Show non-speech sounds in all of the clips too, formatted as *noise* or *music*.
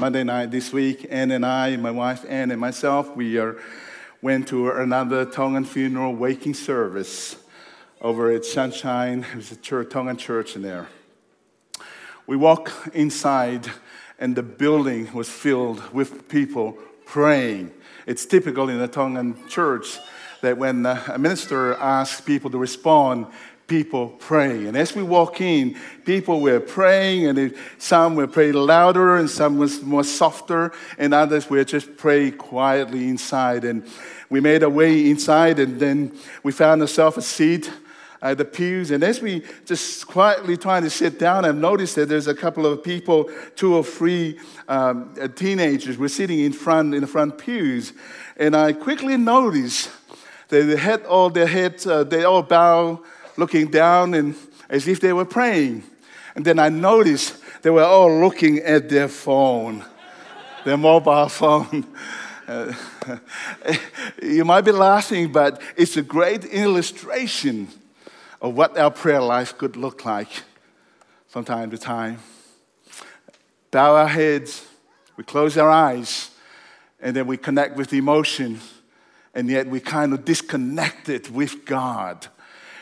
Monday night this week, Anne and I, my wife Anne and myself, we are, went to another Tongan funeral waking service over at Sunshine. There's a church, Tongan church in there. We walk inside, and the building was filled with people praying. It's typical in a Tongan church that when a minister asks people to respond, people praying. And as we walk in, people were praying, and some were praying louder, and some was more softer, and others were just praying quietly inside. And we made our way inside, and then we found ourselves a seat at the pews. And as we just quietly trying to sit down, I've noticed that there's a couple of people, two or three um, teenagers, were sitting in front in the front pews, and I quickly noticed that they had all their heads, uh, they all bow looking down and as if they were praying. And then I noticed they were all looking at their phone, *laughs* their mobile *laughs* phone. Uh, *laughs* you might be laughing, but it's a great illustration of what our prayer life could look like from time to time. Bow our heads, we close our eyes, and then we connect with emotion, and yet we kind of disconnected with God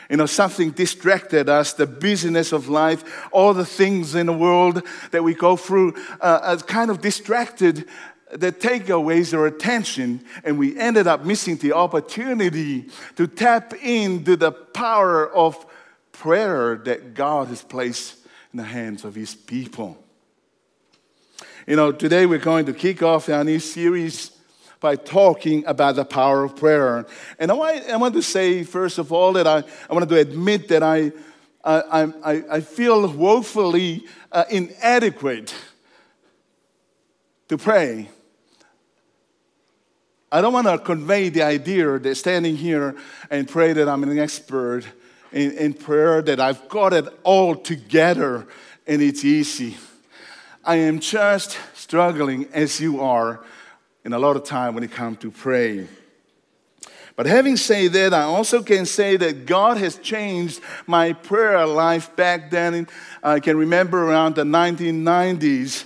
you know, something distracted us, the busyness of life, all the things in the world that we go through, uh, kind of distracted the takeaways our attention, and we ended up missing the opportunity to tap into the power of prayer that God has placed in the hands of His people. You know, today we're going to kick off our new series by talking about the power of prayer. And I want, I want to say, first of all, that I, I wanted to admit that I, I, I, I feel woefully uh, inadequate to pray. I don't want to convey the idea that standing here and pray that I'm an expert in, in prayer, that I've got it all together and it's easy. I am just struggling as you are in a lot of time when it comes to pray. But having said that, I also can say that God has changed my prayer life back then. I can remember around the 1990s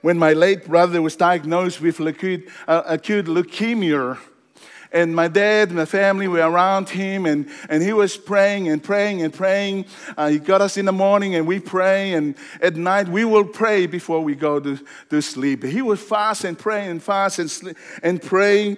when my late brother was diagnosed with acute, uh, acute leukemia. And my dad my family were around him, and, and he was praying and praying and praying. Uh, he got us in the morning, and we pray, and at night we will pray before we go to, to sleep. He would fast and pray and fast and, sleep, and pray.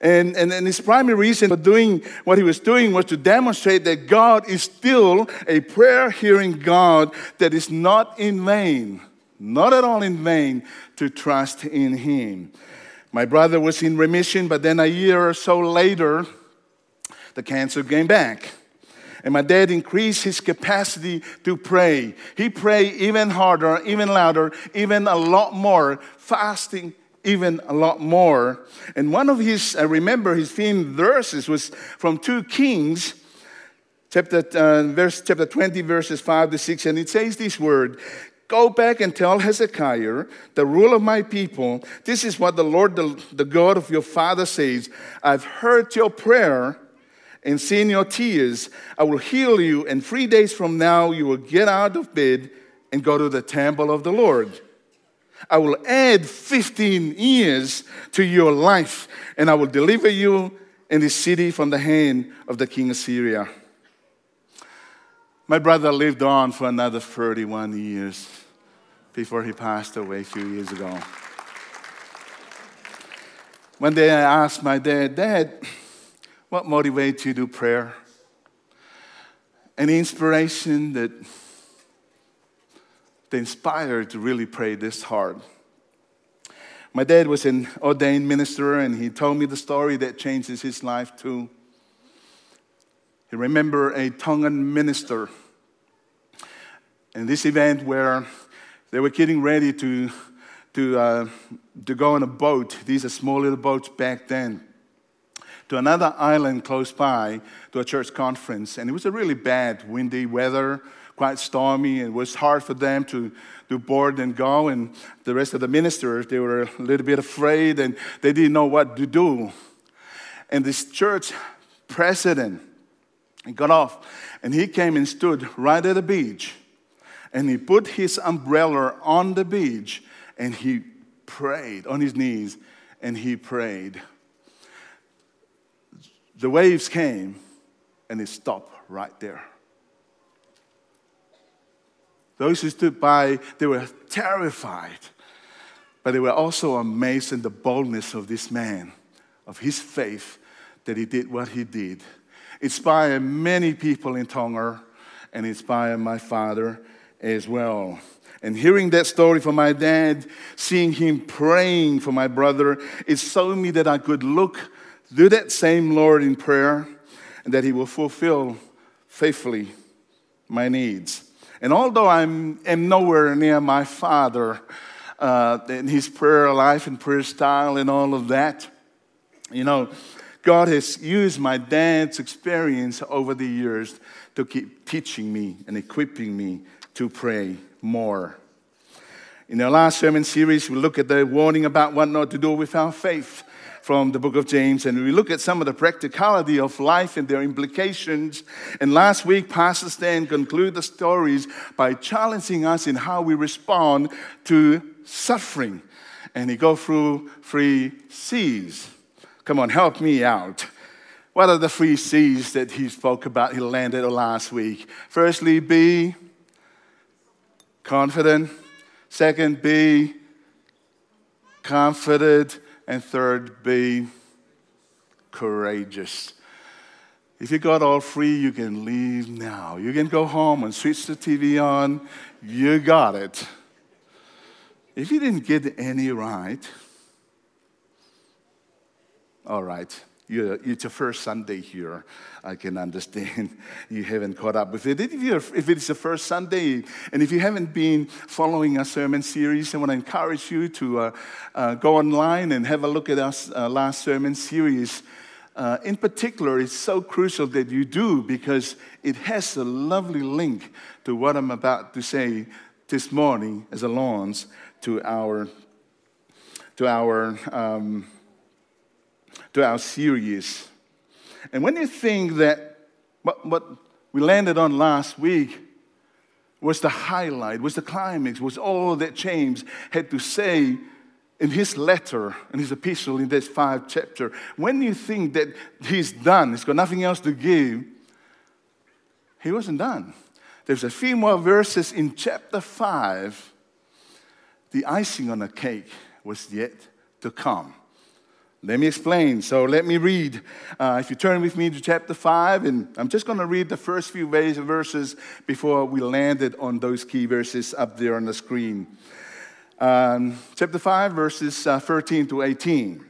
And, and, and, his primary reason for doing what he was doing was to demonstrate that God is still a prayer hearing God that is not in vain, not at all in vain to trust in him. My brother was in remission, but then a year or so later, the cancer came back. And my dad increased his capacity to pray. He prayed even harder, even louder, even a lot more, fasting even a lot more. And one of his, I remember his theme verses was from 2 Kings, chapter, uh, verse, chapter 20, verses 5 to 6. And it says this word Go back and tell Hezekiah, the ruler of my people, this is what the Lord, the, the God of your father says I've heard your prayer and seen your tears. I will heal you, and three days from now you will get out of bed and go to the temple of the Lord. I will add 15 years to your life, and I will deliver you and the city from the hand of the king of Syria. My brother lived on for another 31 years before he passed away a few years ago. One day I asked my dad, Dad, what motivates you to do prayer? Any inspiration that, that inspired to really pray this hard? My dad was an ordained minister, and he told me the story that changes his life too. He remembered a Tongan minister in this event where they were getting ready to, to, uh, to go on a boat. These are small little boats back then. To another island close by to a church conference. And it was a really bad, windy weather, quite stormy. It was hard for them to, to board and go. And the rest of the ministers, they were a little bit afraid and they didn't know what to do. And this church president got off and he came and stood right at the beach and he put his umbrella on the beach and he prayed on his knees and he prayed. The waves came and it stopped right there. Those who stood by, they were terrified, but they were also amazed in the boldness of this man, of his faith that he did what he did. Inspired many people in Tonga and inspired my father as well. And hearing that story from my dad, seeing him praying for my brother, it showed me that I could look to that same Lord in prayer and that he will fulfill faithfully my needs. And although I'm, am nowhere near my father uh, in his prayer life and prayer style and all of that, you know, God has used my dad's experience over the years to keep teaching me and equipping me to pray more. In our last sermon series, we look at the warning about what not to do with our faith from the book of James, and we look at some of the practicality of life and their implications. And last week, Pastor Stan concluded the stories by challenging us in how we respond to suffering. And he go through three C's. Come on, help me out. What are the three C's that he spoke about? He landed last week. Firstly, be confident. Second, be confident. And third, be courageous. If you got all three, you can leave now. You can go home and switch the TV on. You got it. If you didn't get any right, all right, you're, it's your first Sunday here. I can understand *laughs* you haven't caught up with it. If, if it's the first Sunday, and if you haven't been following our sermon series, I want to encourage you to uh, uh, go online and have a look at our uh, last sermon series. Uh, in particular, it's so crucial that you do because it has a lovely link to what I'm about to say this morning as a launch to our to our um, to our series. And when you think that what, what we landed on last week was the highlight, was the climax, was all that James had to say in his letter, in his epistle, in this five chapter, when you think that he's done, he's got nothing else to give, he wasn't done. There's a few more verses in chapter five. The icing on the cake was yet to come. Let me explain. So let me read. Uh, if you turn with me to chapter 5, and I'm just going to read the first few verses before we landed on those key verses up there on the screen. Um, chapter 5, verses uh, 13 to 18.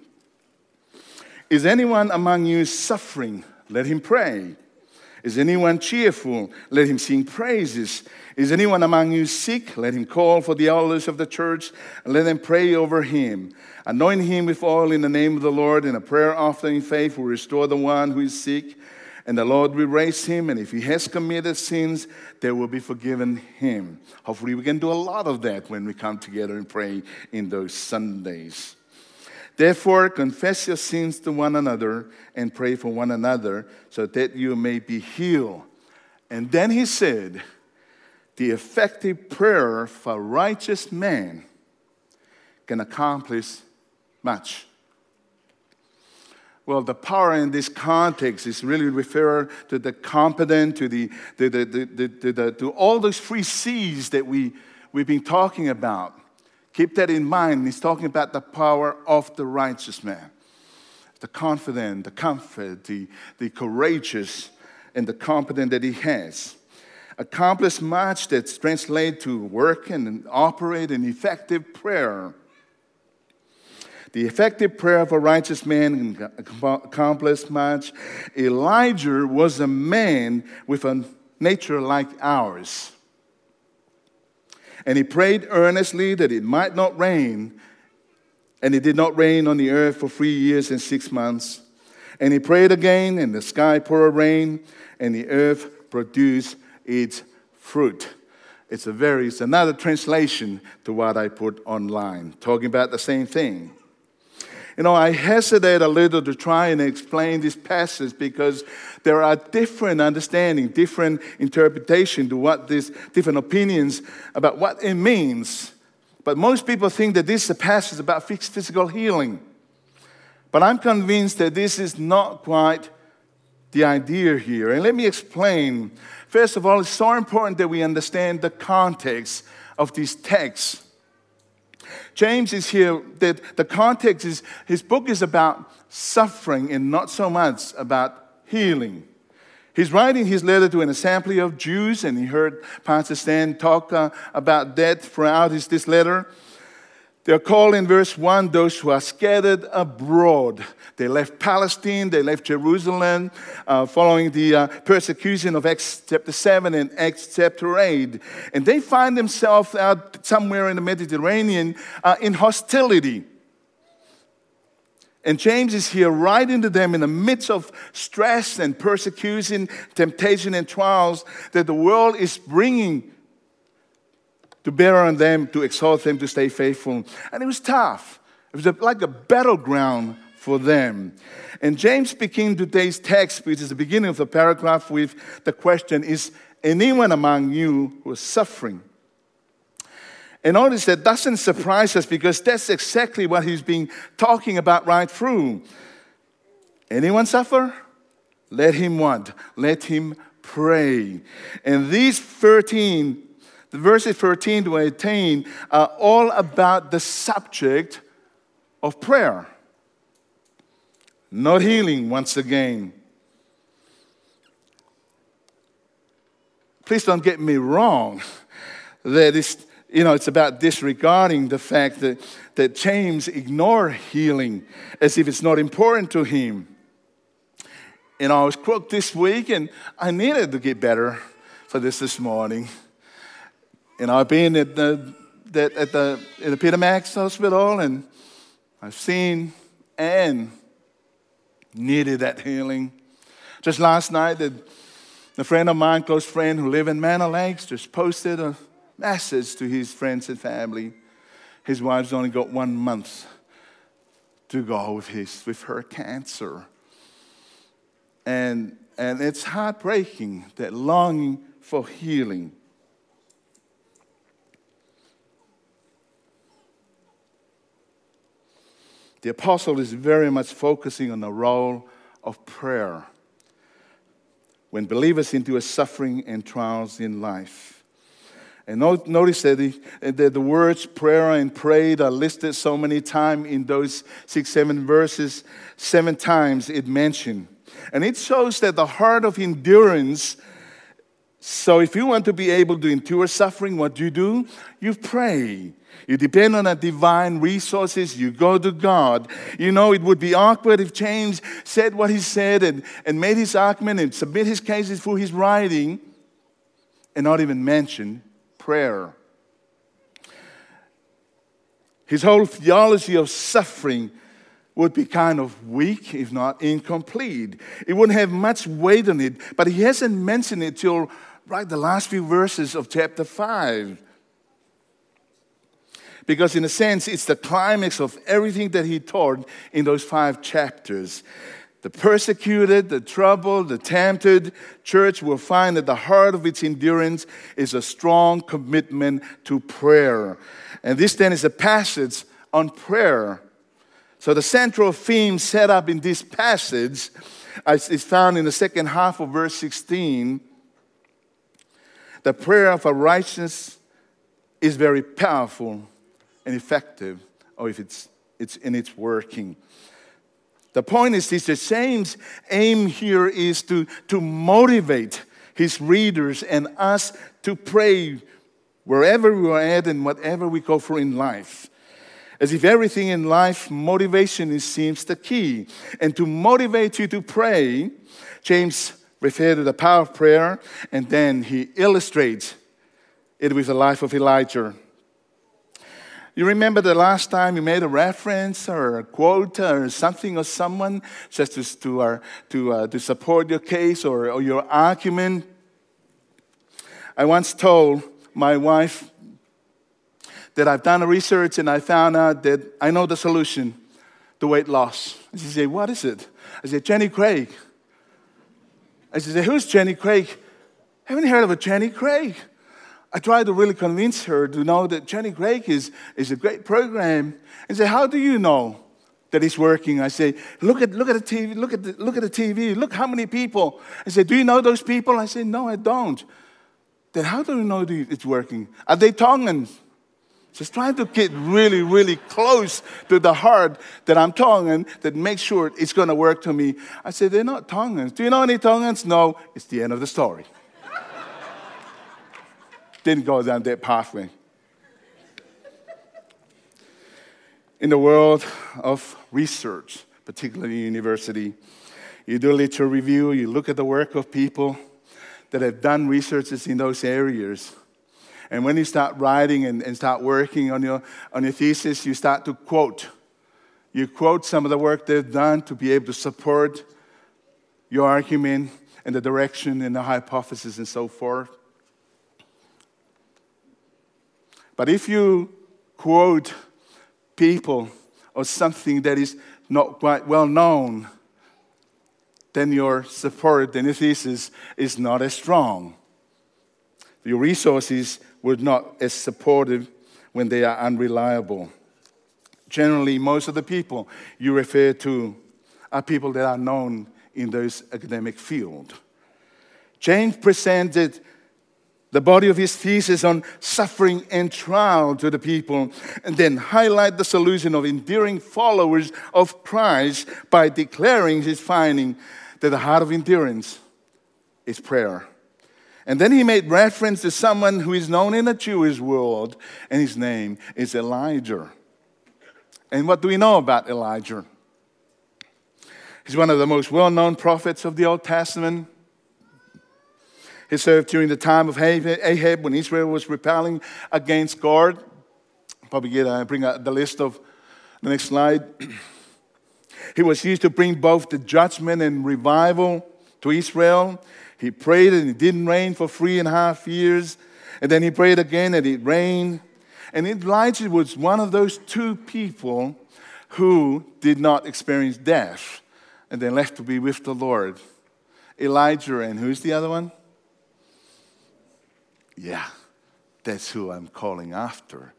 Is anyone among you suffering? Let him pray. Is anyone cheerful? Let him sing praises. Is anyone among you sick? Let him call for the elders of the church and let them pray over him Anoint him with oil in the name of the Lord, and a prayer offering in faith will restore the one who is sick, and the Lord will raise him. And if he has committed sins, they will be forgiven him. Hopefully, we can do a lot of that when we come together and pray in those Sundays. Therefore, confess your sins to one another and pray for one another so that you may be healed. And then he said, The effective prayer for a righteous man can accomplish much. Well, the power in this context is really refer to the competent, to, the, the, the, the, the, the, to all those three C's that we, we've been talking about. Keep that in mind. He's talking about the power of the righteous man the confident, the comfort, the, the courageous, and the competent that he has. Accomplish much that's translated to work and operate an effective prayer the effective prayer of a righteous man can accomplish much. Elijah was a man with a nature like ours. And he prayed earnestly that it might not rain. And it did not rain on the earth for three years and six months. And he prayed again, and the sky poured rain, and the earth produced its fruit. It's a very, it's another translation to what I put online, talking about the same thing. You know, I hesitate a little to try and explain this passage because there are different understanding, different interpretation to what these different opinions about what it means But most people think that this is a passage about physical healing. But I'm convinced that this is not quite the idea here. And let me explain. First of all, it's so important that we understand the context of these texts. James is here that the context is his book is about suffering and not so much about healing. He's writing his letter to an assembly of Jews, and he heard Pastor Stan talk uh, about that throughout his, this letter. They're called in verse 1 those who are scattered abroad. They left Palestine, they left Jerusalem uh, following the uh, persecution of Acts chapter 7 and Acts chapter 8. And they find themselves out somewhere in the Mediterranean uh, in hostility. And James is here writing to them in the midst of stress and persecution, temptation, and trials that the world is bringing to bear on them, to exhort them to stay faithful. And it was tough. It was like a battleground for them. And James begins today's text, which is the beginning of the paragraph, with the question Is anyone among you who is suffering? And notice that doesn't surprise us because that's exactly what he's been talking about right through. Anyone suffer? Let him want. Let him pray. And these 13 the verses 13 to 18 are all about the subject of prayer, not healing once again. Please don't get me wrong. *laughs* That is, you know, it's about disregarding the fact that, that James ignored healing as if it's not important to him. And I was crooked this week and I needed to get better for this this morning. And I've been at the, that, at the, at the Peter Max Hospital and I've seen and needed that healing. Just last night, a friend of mine, close friend who live in Manor Lakes, just posted a message to his friends and family. His wife's only got one month to go with, his, with her cancer. And, and it's heartbreaking, that longing for healing. The apostle is very much focusing on the role of prayer when believers endure suffering and trials in life. And notice that the, that the words prayer and prayed are listed so many times in those six, seven verses. Seven times it mentioned. And it shows that the heart of endurance. So, if you want to be able to endure suffering, what do you do? You pray. You depend on the divine resources. You go to God. You know, it would be awkward if James said what he said and, and made his argument and submit his cases for his writing and not even mention prayer. His whole theology of suffering would be kind of weak, if not incomplete. It wouldn't have much weight on it, but he hasn't mentioned it till right the last few verses of chapter 5 because, in a sense, it's the climax of everything that he taught in those five chapters. The persecuted, the troubled, the tempted church will find that the heart of its endurance is a strong commitment to prayer. And this then is a passage on prayer. So the central theme set up in this passage is found in the second half of verse 16. The prayer of a righteous is very powerful and effective or if it's, it's in its working. The point is this the James' aim here is to, to motivate his readers and us to pray wherever we are at and whatever we go for in life. As if everything in life, motivation is, seems the key. And to motivate you to pray, James referred to the power of prayer, and then he illustrates it with the life of Elijah. You remember the last time you made a reference or a quote or something or someone just to, to, uh, to, uh, to support your case or, or your argument? I once told my wife that I've done a research and I found out that I know the solution to weight loss. And she said, What is it? I said, Jenny Craig. I said, Who's Jenny Craig? Haven't heard of a Jenny Craig? I tried to really convince her to know that Jenny Craig is, is a great program. And say, How do you know that it's working? I say, Look at, look at the TV, look at the, look at the TV, look how many people. I say, Do you know those people? I say, No, I don't. Then how do you know it's working? Are they Tongans? Just trying to get really, really close to the heart that I'm Tongan that makes sure it's going to work to me. I said, they're not Tongans. Do you know any Tongans? No. It's the end of the story. *laughs* Didn't go down that pathway. In the world of research, particularly in university, you do a literature review, you look at the work of people that have done researches in those areas. And when you start writing and, and start working on your, on your thesis, you start to quote. You quote some of the work they've done to be able to support your argument and the direction and the hypothesis and so forth. But if you quote people or something that is not quite well known, then your support then your thesis is not as strong. Your resources were not as supportive when they are unreliable. Generally, most of the people you refer to are people that are known in those academic field. James presented the body of his thesis on suffering and trial to the people, and then highlight the solution of enduring followers of Christ by declaring his finding that the heart of endurance is prayer. And then he made reference to someone who is known in the Jewish world, and his name is Elijah. And what do we know about Elijah? He's one of the most well known prophets of the Old Testament. He served during the time of Ahab when Israel was rebelling against God. Probably get uh, bring the list of the next slide. *clears throat* he was used to bring both the judgment and revival to Israel. He prayed and it didn't rain for three and a half years. And then he prayed again and it rained. And Elijah was one of those two people who did not experience death and then left to be with the Lord. Elijah and who's the other one? Yeah, that's who I'm calling after.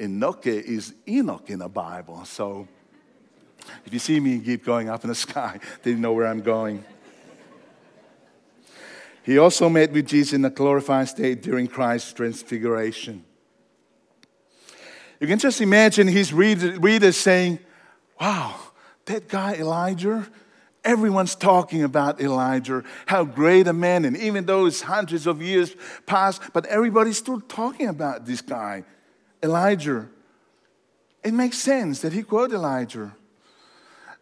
Enoch is Enoch in the Bible. So if you see me keep going up in the *laughs* sky, they know where I'm going. He also met with Jesus in a glorified state during Christ's transfiguration. You can just imagine his readers saying, Wow, that guy Elijah, Everyone's talking about Elijah, how great a man, and even though it's hundreds of years past, but everybody's still talking about this guy, Elijah. It makes sense that he quote Elijah.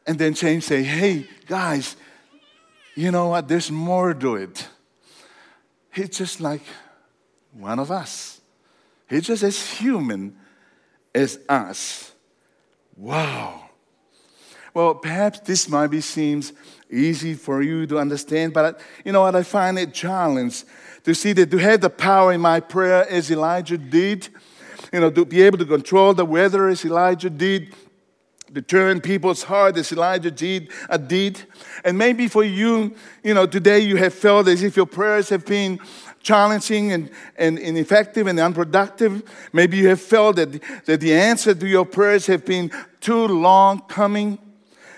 And then James say, hey, guys, you know what? There's more to it. He's just like one of us. He's just as human as us. Wow. Well, perhaps this might be seems easy for you to understand, but you know what? I find it challenge to see that to have the power in my prayer as Elijah did, you know, to be able to control the weather as Elijah did, to turn people's heart as Elijah did, uh, did. And maybe for you, you know, today you have felt as if your prayers have been challenging and, and ineffective and unproductive. Maybe you have felt that, that the answer to your prayers have been too long coming.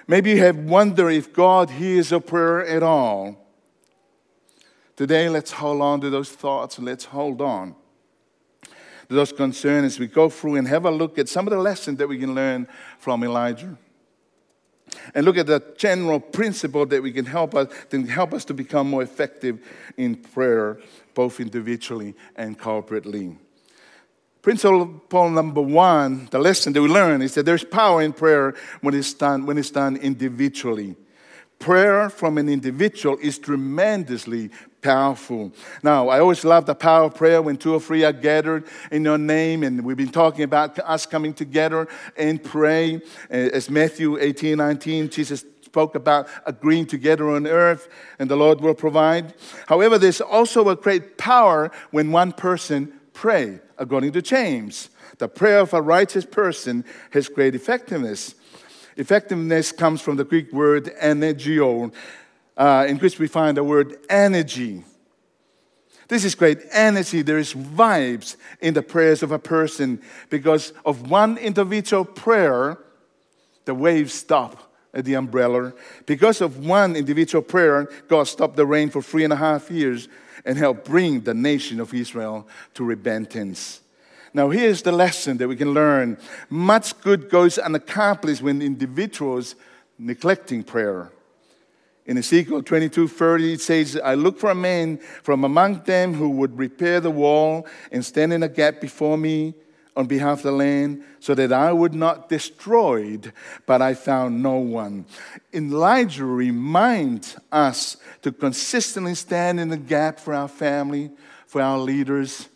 Maybe you have wondered if God hears a prayer at all. Today, let's hold on to those thoughts. Let's hold on those concerns as we go through and have a look at some of the lessons that we can learn from Elijah. And look at the general principle that we can help us, can help us to become more effective in prayer, both individually and corporately. Principle number one, the lesson that we learn is that there's power in prayer when it's done, when it's done individually. Prayer from an individual is tremendously powerful. Now, I always love the power of prayer when two or three are gathered in your name, and we've been talking about us coming together and pray. Uh, as Matthew 18 19, Jesus spoke about agreeing together on earth, and the Lord will provide. However, there's also a great power when one person pray, according to James. The prayer of a righteous person has great effectiveness. Effectiveness comes from the Greek word energio, uh, in which we find the word energy. This is great energy. There is vibes in the prayers of a person because of one individual prayer, the waves stop at the umbrella. Because of one individual prayer, God stopped the rain for three and a half years and helped bring the nation of Israel to repentance. Now, here's the lesson that we can learn much good goes unaccomplished when individuals neglecting prayer. In Ezekiel 22 30, it says, I look for a man from among them who would repair the wall and stand in a gap before me on behalf of the land so that I would not destroy it, but I found no one. Elijah reminds us to consistently stand in the gap for our family, for our leaders,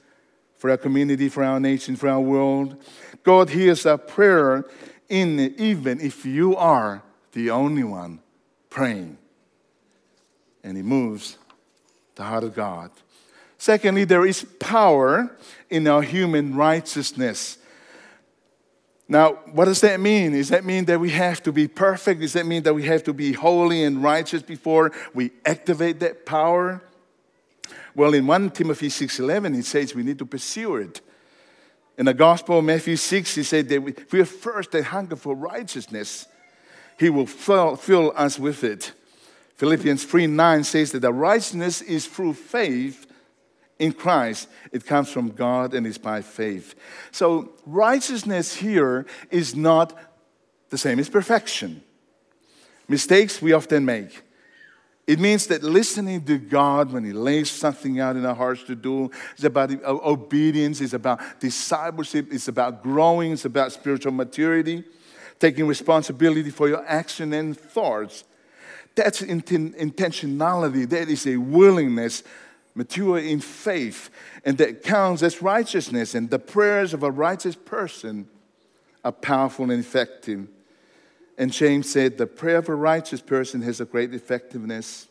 for our community, for our nation, for our world. God hears our prayer in even if you are the only one praying and he moves the heart of God. Secondly, there is power in our human righteousness. Now, what does that mean? Does that mean that we have to be perfect? Does that mean that we have to be holy and righteous before we activate that power? Well, in 1 Timothy 6:11 it says we need to pursue it. In the Gospel of Matthew 6, he said that if we first a hunger for righteousness, he will fill, fill us with it. Philippians 3 9 says that the righteousness is through faith in Christ. It comes from God and is by faith. So, righteousness here is not the same as perfection. Mistakes we often make. It means that listening to God when He lays something out in our hearts to do is about uh, obedience, it's about discipleship, it's about growing, it's about spiritual maturity, taking responsibility for your action and thoughts. That's intentionality. That is a willingness, mature in faith, and that counts as righteousness. And the prayers of a righteous person are powerful and effective. And James said, The prayer of a righteous person has a great effectiveness.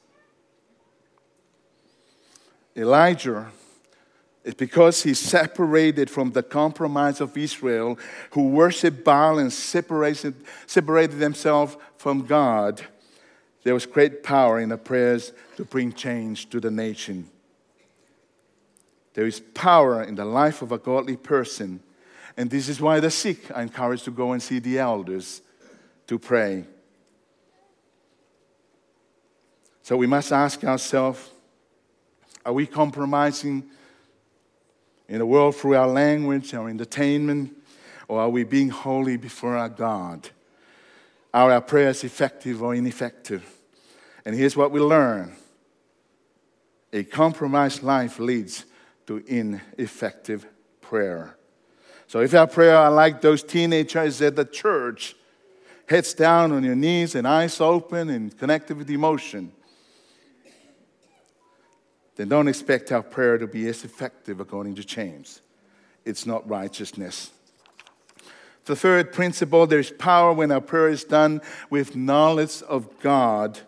Elijah is because he separated from the compromise of Israel, who worshiped Baal and separated, separated themselves from God there was great power in the prayers to bring change to the nation. There is power in the life of a godly person. And this is why the sick are encouraged to go and see the elders to pray. So we must ask ourselves are we compromising in the world through our language, our entertainment, or are we being holy before our God? Are our prayers effective or ineffective? And here's what we learn a compromised life leads to ineffective prayer. So if our prayer are like those teenagers at the church, heads down on your knees and eyes open and connected with emotion, then don't expect our prayer to be as effective according to James. It's not righteousness. The third principle there's power when our prayer is done with knowledge of God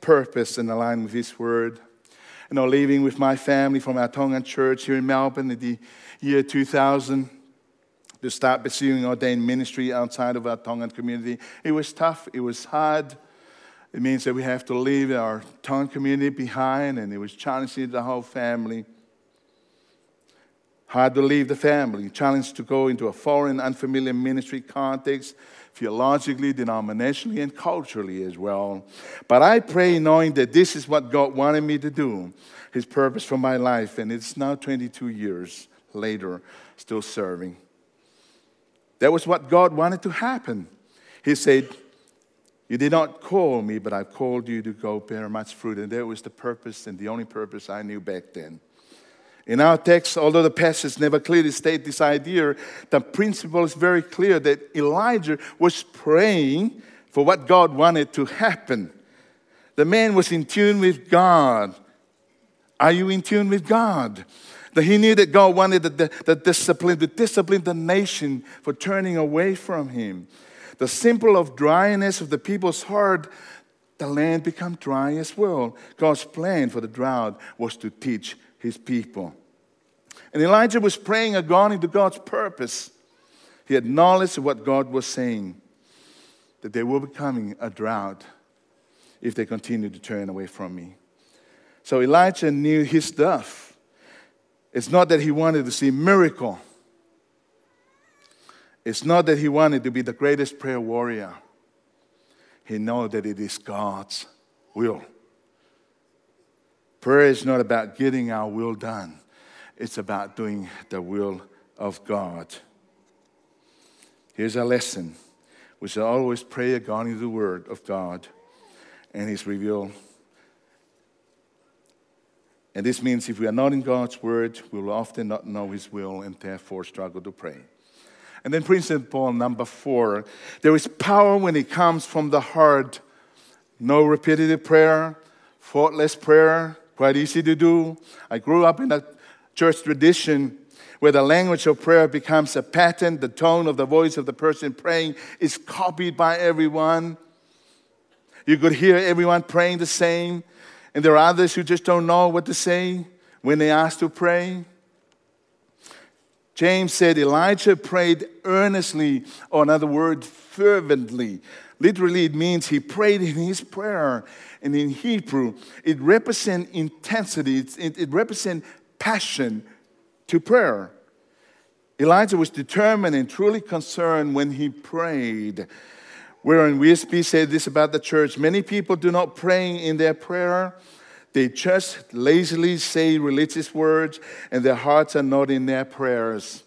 purpose and aligned with His Word. You know, leaving with my family from our Tongan church here in Melbourne in the year 2000 to start pursuing ordained ministry outside of our Tongan community. It was tough, it was hard. It means that we have to leave our Tongan community behind, and it was challenging the whole family. Hard to leave the family, challenged to go into a foreign, unfamiliar ministry context theologically, denominationally, and culturally as well. But I pray knowing that this is what God wanted me to do, His purpose for my life, and it's now 22 years later, still serving. That was what God wanted to happen. He said, You did not call me, but I called you to go bear much fruit. And that was the purpose and the only purpose I knew back then. In our text, although the passage never clearly state this idea, the principle is very clear that Elijah was praying for what God wanted to happen. The man was in tune with God. Are you in tune with God? That he knew that God wanted the, the, discipline, to discipline the nation for turning away from him. The symbol of dryness of the people's heart, the land become dry as well. God's plan for the drought was to teach his people. And Elijah was praying according to God's purpose. He had knowledge of what God was saying, that there will be coming a drought if they continue to turn away from me. So Elijah knew his stuff. It's not that he wanted to see miracle. It's not that he wanted to be the greatest prayer warrior. He knew that it is God's will. Prayer is not about getting our will done. It's about doing the will of God. Here's a lesson. We should always pray according to the word of God and his revealed. And this means if we are not in God's word, we will often not know his will and therefore struggle to pray. And then principle number four there is power when it comes from the heart. No repetitive prayer, faultless prayer, quite easy to do. I grew up in a church tradition where the language of prayer becomes a pattern, the tone of the voice of the person praying is copied by everyone. You could hear everyone praying the same, and there are others who just don't know what to say when they ask to pray. James said Elijah prayed earnestly, or in other words, fervently. Literally, it means he prayed in his prayer. And in Hebrew, it represents intensity, it, it represents passion to prayer. Elijah was determined and truly concerned when he prayed. Warren Wiersbe said this about the church many people do not pray in their prayer they just lazily say religious words and their hearts are not in their prayers.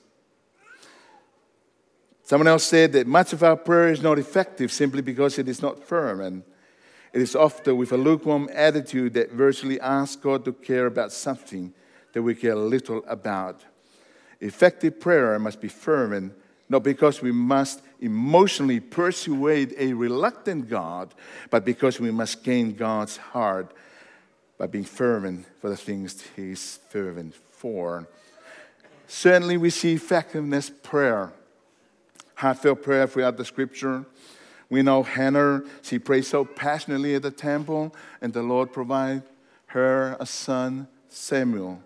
Someone else said that much of our prayer is not effective simply because it is not firm and it is often with a lukewarm attitude that virtually asks God to care about something that we care little about. Effective prayer must be firm and not because we must emotionally persuade a reluctant God, but because we must gain God's heart by being fervent for the things he's fervent for. Certainly, we see effectiveness prayer, heartfelt prayer throughout the scripture. We know Hannah, she prayed so passionately at the temple, and the Lord provided her a son, Samuel.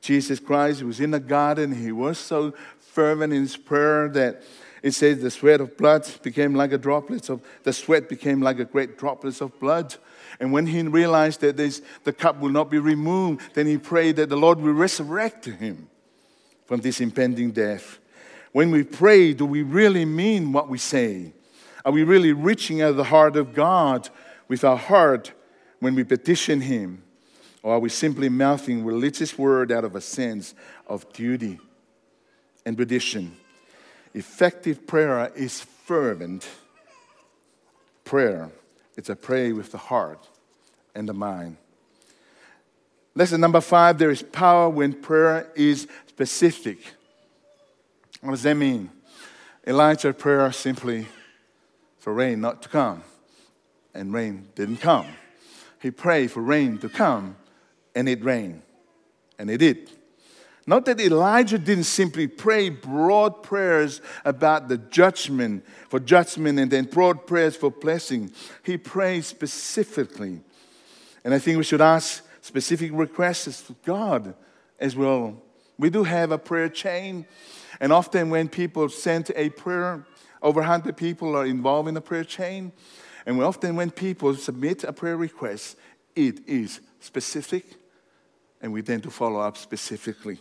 Jesus Christ was in the garden. He was so fervent in his prayer that it says the sweat of blood became like a droplet of the sweat became like a great droplets of blood. And when he realized that this, the cup will not be removed, then he prayed that the Lord will resurrect him from this impending death. When we pray, do we really mean what we say? Are we really reaching out the heart of God with our heart when we petition him? Or are we simply mouthing religious word out of a sense of duty and tradition? Effective prayer is fervent prayer. It's a prayer with the heart and the mind. Lesson number five there is power when prayer is specific. What does that mean? Elijah's prayer simply for rain not to come, and rain didn't come. He prayed for rain to come, and it rained, and it did. Not that Elijah didn't simply pray broad prayers about the judgment, for judgment, and then broad prayers for blessing. He prayed specifically. And I think we should ask specific requests to God as well. We do have a prayer chain, and often when people send a prayer, over 100 people are involved in the prayer chain. And often when people submit a prayer request, it is specific, and we tend to follow up specifically.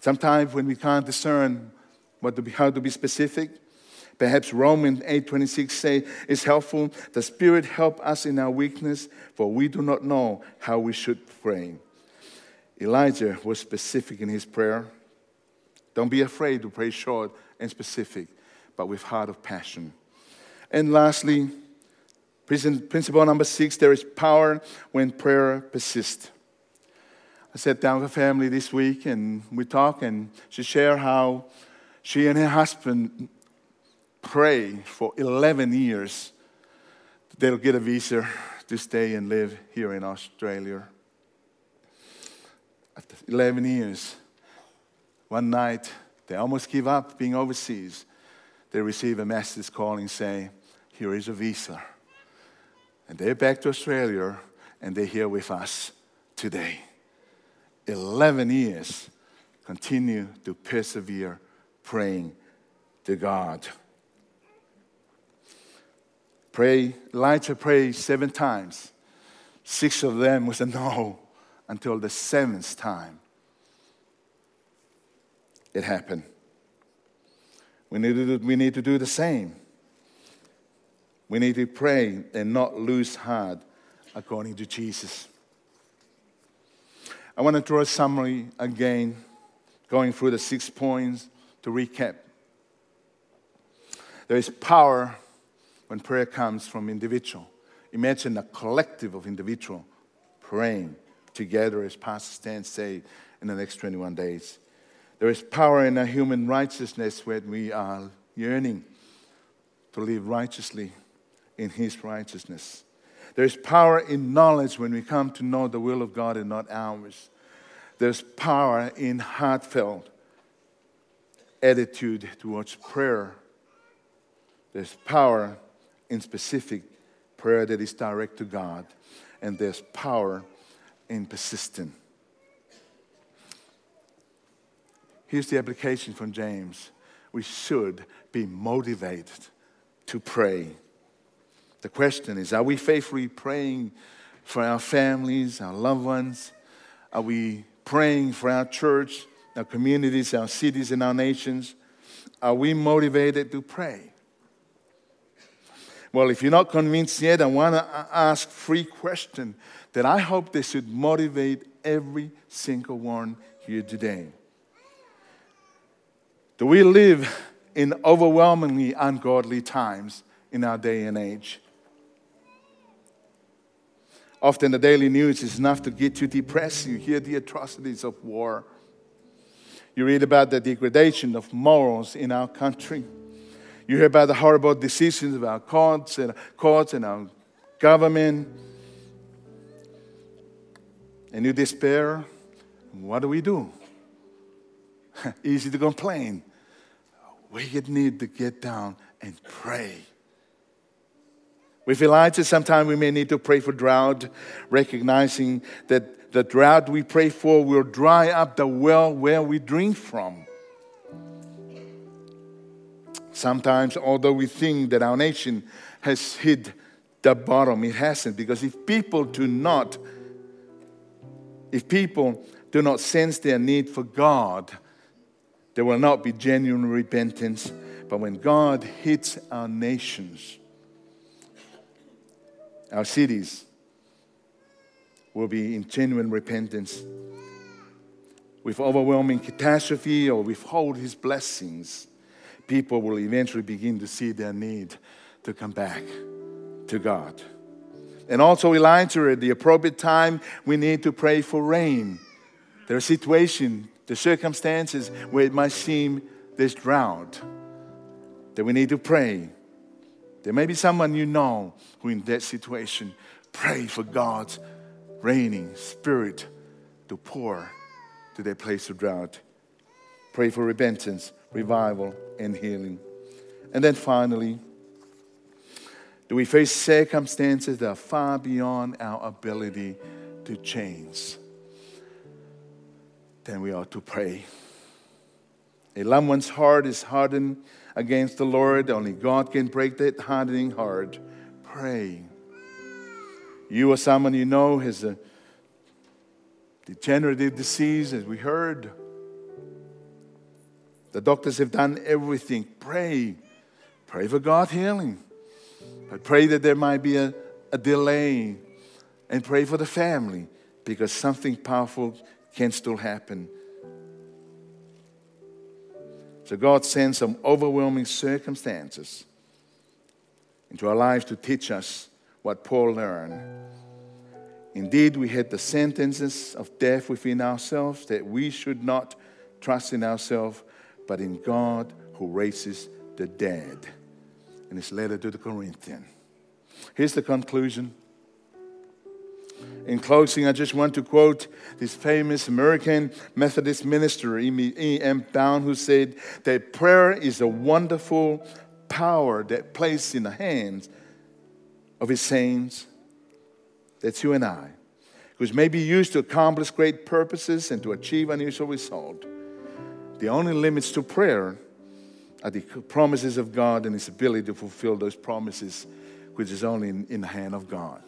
Sometimes when we can't discern what to be, how to be specific, perhaps Romans 8:26 say is helpful. The Spirit help us in our weakness, for we do not know how we should pray. Elijah was specific in his prayer. Don't be afraid to pray short and specific, but with heart of passion. And lastly, principle number six there is power when prayer persists. I sat down with a family this week and we talked, and she shared how she and her husband pray for 11 years they'll get a visa to stay and live here in Australia. After 11 years, one night, they almost give up being overseas. They receive a message calling saying, Here is a visa. And they're back to Australia and they're here with us today. 11 years, continue to persevere praying to God. Pray, Elijah prayed seven times. Six of them was a no until the seventh time it happened. We need, to do, we need to do the same. We need to pray and not lose heart according to Jesus. I want to draw a summary again, going through the six points to recap. There is power when prayer comes from individual. Imagine a collective of individual praying together, as Pastor Stan said, in the next 21 days. There is power in our human righteousness when we are yearning to live righteously in His righteousness. There is power in knowledge when we come to know the will of God and not ours. There's power in heartfelt attitude towards prayer. There's power in specific prayer that is direct to God. And there's power in persistent. Here's the application from James. We should be motivated to pray. The question is Are we faithfully praying for our families, our loved ones? Are we praying for our church, our communities, our cities, and our nations? Are we motivated to pray? Well, if you're not convinced yet, I want to ask three questions that I hope they should motivate every single one here today. Do we live in overwhelmingly ungodly times in our day and age? Often the daily news is enough to get you depressed. You hear the atrocities of war. You read about the degradation of morals in our country. You hear about the horrible decisions of our courts and, courts and our government. And you despair. What do we do? *laughs* Easy to complain we need to get down and pray. With Elijah, sometimes we may need to pray for drought, recognizing that the drought we pray for will dry up the well where we drink from. Sometimes, although we think that our nation has hit the bottom, it hasn't. Because if people do not, if people do not sense their need for God, there will not be genuine repentance. But when God hits our nations, our cities will be in genuine repentance. With overwhelming catastrophe or withhold his blessings, people will eventually begin to see their need to come back to God. And also, Elijah, at the appropriate time, we need to pray for rain. There are situations the circumstances where it might seem there's drought, that we need to pray. There may be someone you know who, in that situation, pray for God's raining spirit to pour to their place of drought. Pray for repentance, revival, and healing. And then finally, do we face circumstances that are far beyond our ability to change? then we ought to pray. A loved one's heart is hardened against the Lord. Only God can break that hardening heart. Pray. You or someone you know has a degenerative disease, as we heard. The doctors have done everything. Pray. Pray for God healing. But pray that there might be a, a delay. And pray for the family because something powerful can still happen. So God sends some overwhelming circumstances into our lives to teach us what Paul learned. Indeed, we had the sentences of death within ourselves that we should not trust in ourselves, but in God who raises the dead. In his letter to the Corinthians. Here's the conclusion. In closing, I just want to quote this famous American Methodist minister, E.M. Bounds, who said that prayer is a wonderful power that placed in the hands of his saints. That's you and I, which may be used to accomplish great purposes and to achieve unusual results. The only limits to prayer are the promises of God and His ability to fulfill those promises which is only in, in the hand of God.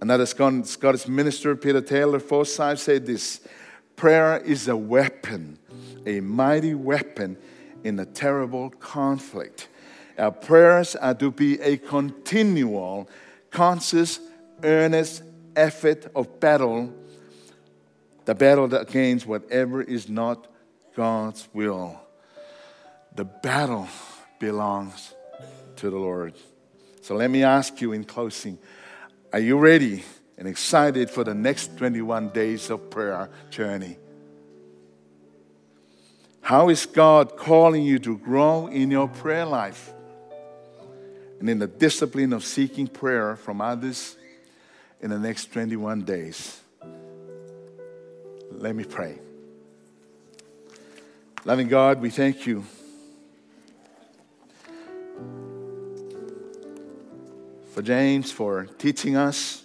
Another Scottish minister, Peter Taylor Forsyth, said this Prayer is a weapon, a mighty weapon in a terrible conflict. Our prayers are to be a continual, conscious, earnest effort of battle, the battle that against whatever is not God's will. The battle belongs to the Lord. So let me ask you in closing are you ready and excited for the next 21 days of prayer journey? How is God calling you to grow in your prayer life and in the discipline of seeking prayer from others in the next 21 days? Let me pray. Loving God, we thank you for James for teaching us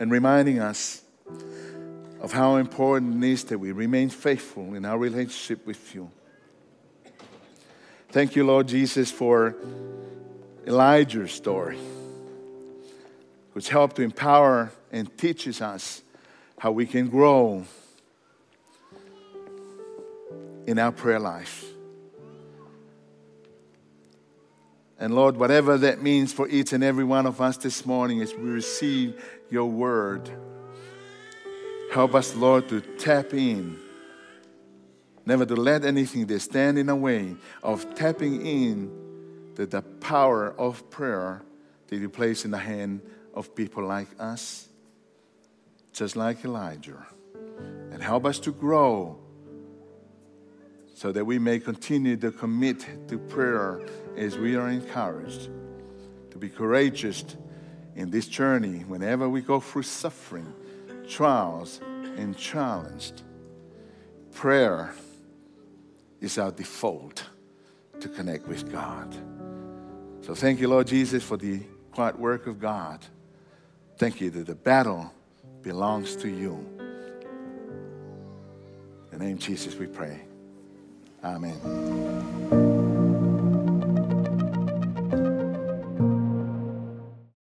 and reminding us of how important it is that we remain faithful in our relationship with you. Thank you, Lord Jesus, for Elijah's story, which helped to empower and teaches us how we can grow in our prayer life. And Lord, whatever that means for each and every one of us this morning as we receive your word, help us, Lord, to tap in. Never to let anything stand in the way of tapping in to the power of prayer that you place in the hand of people like us, just like Elijah. And help us to grow so that we may continue to commit to prayer as we are encouraged to be courageous in this journey whenever we go through suffering, trials, and challenged. Prayer is our default to connect with God. So thank you, Lord Jesus, for the quiet work of God. Thank you that the battle belongs to you. In the name of Jesus, we pray. Amen.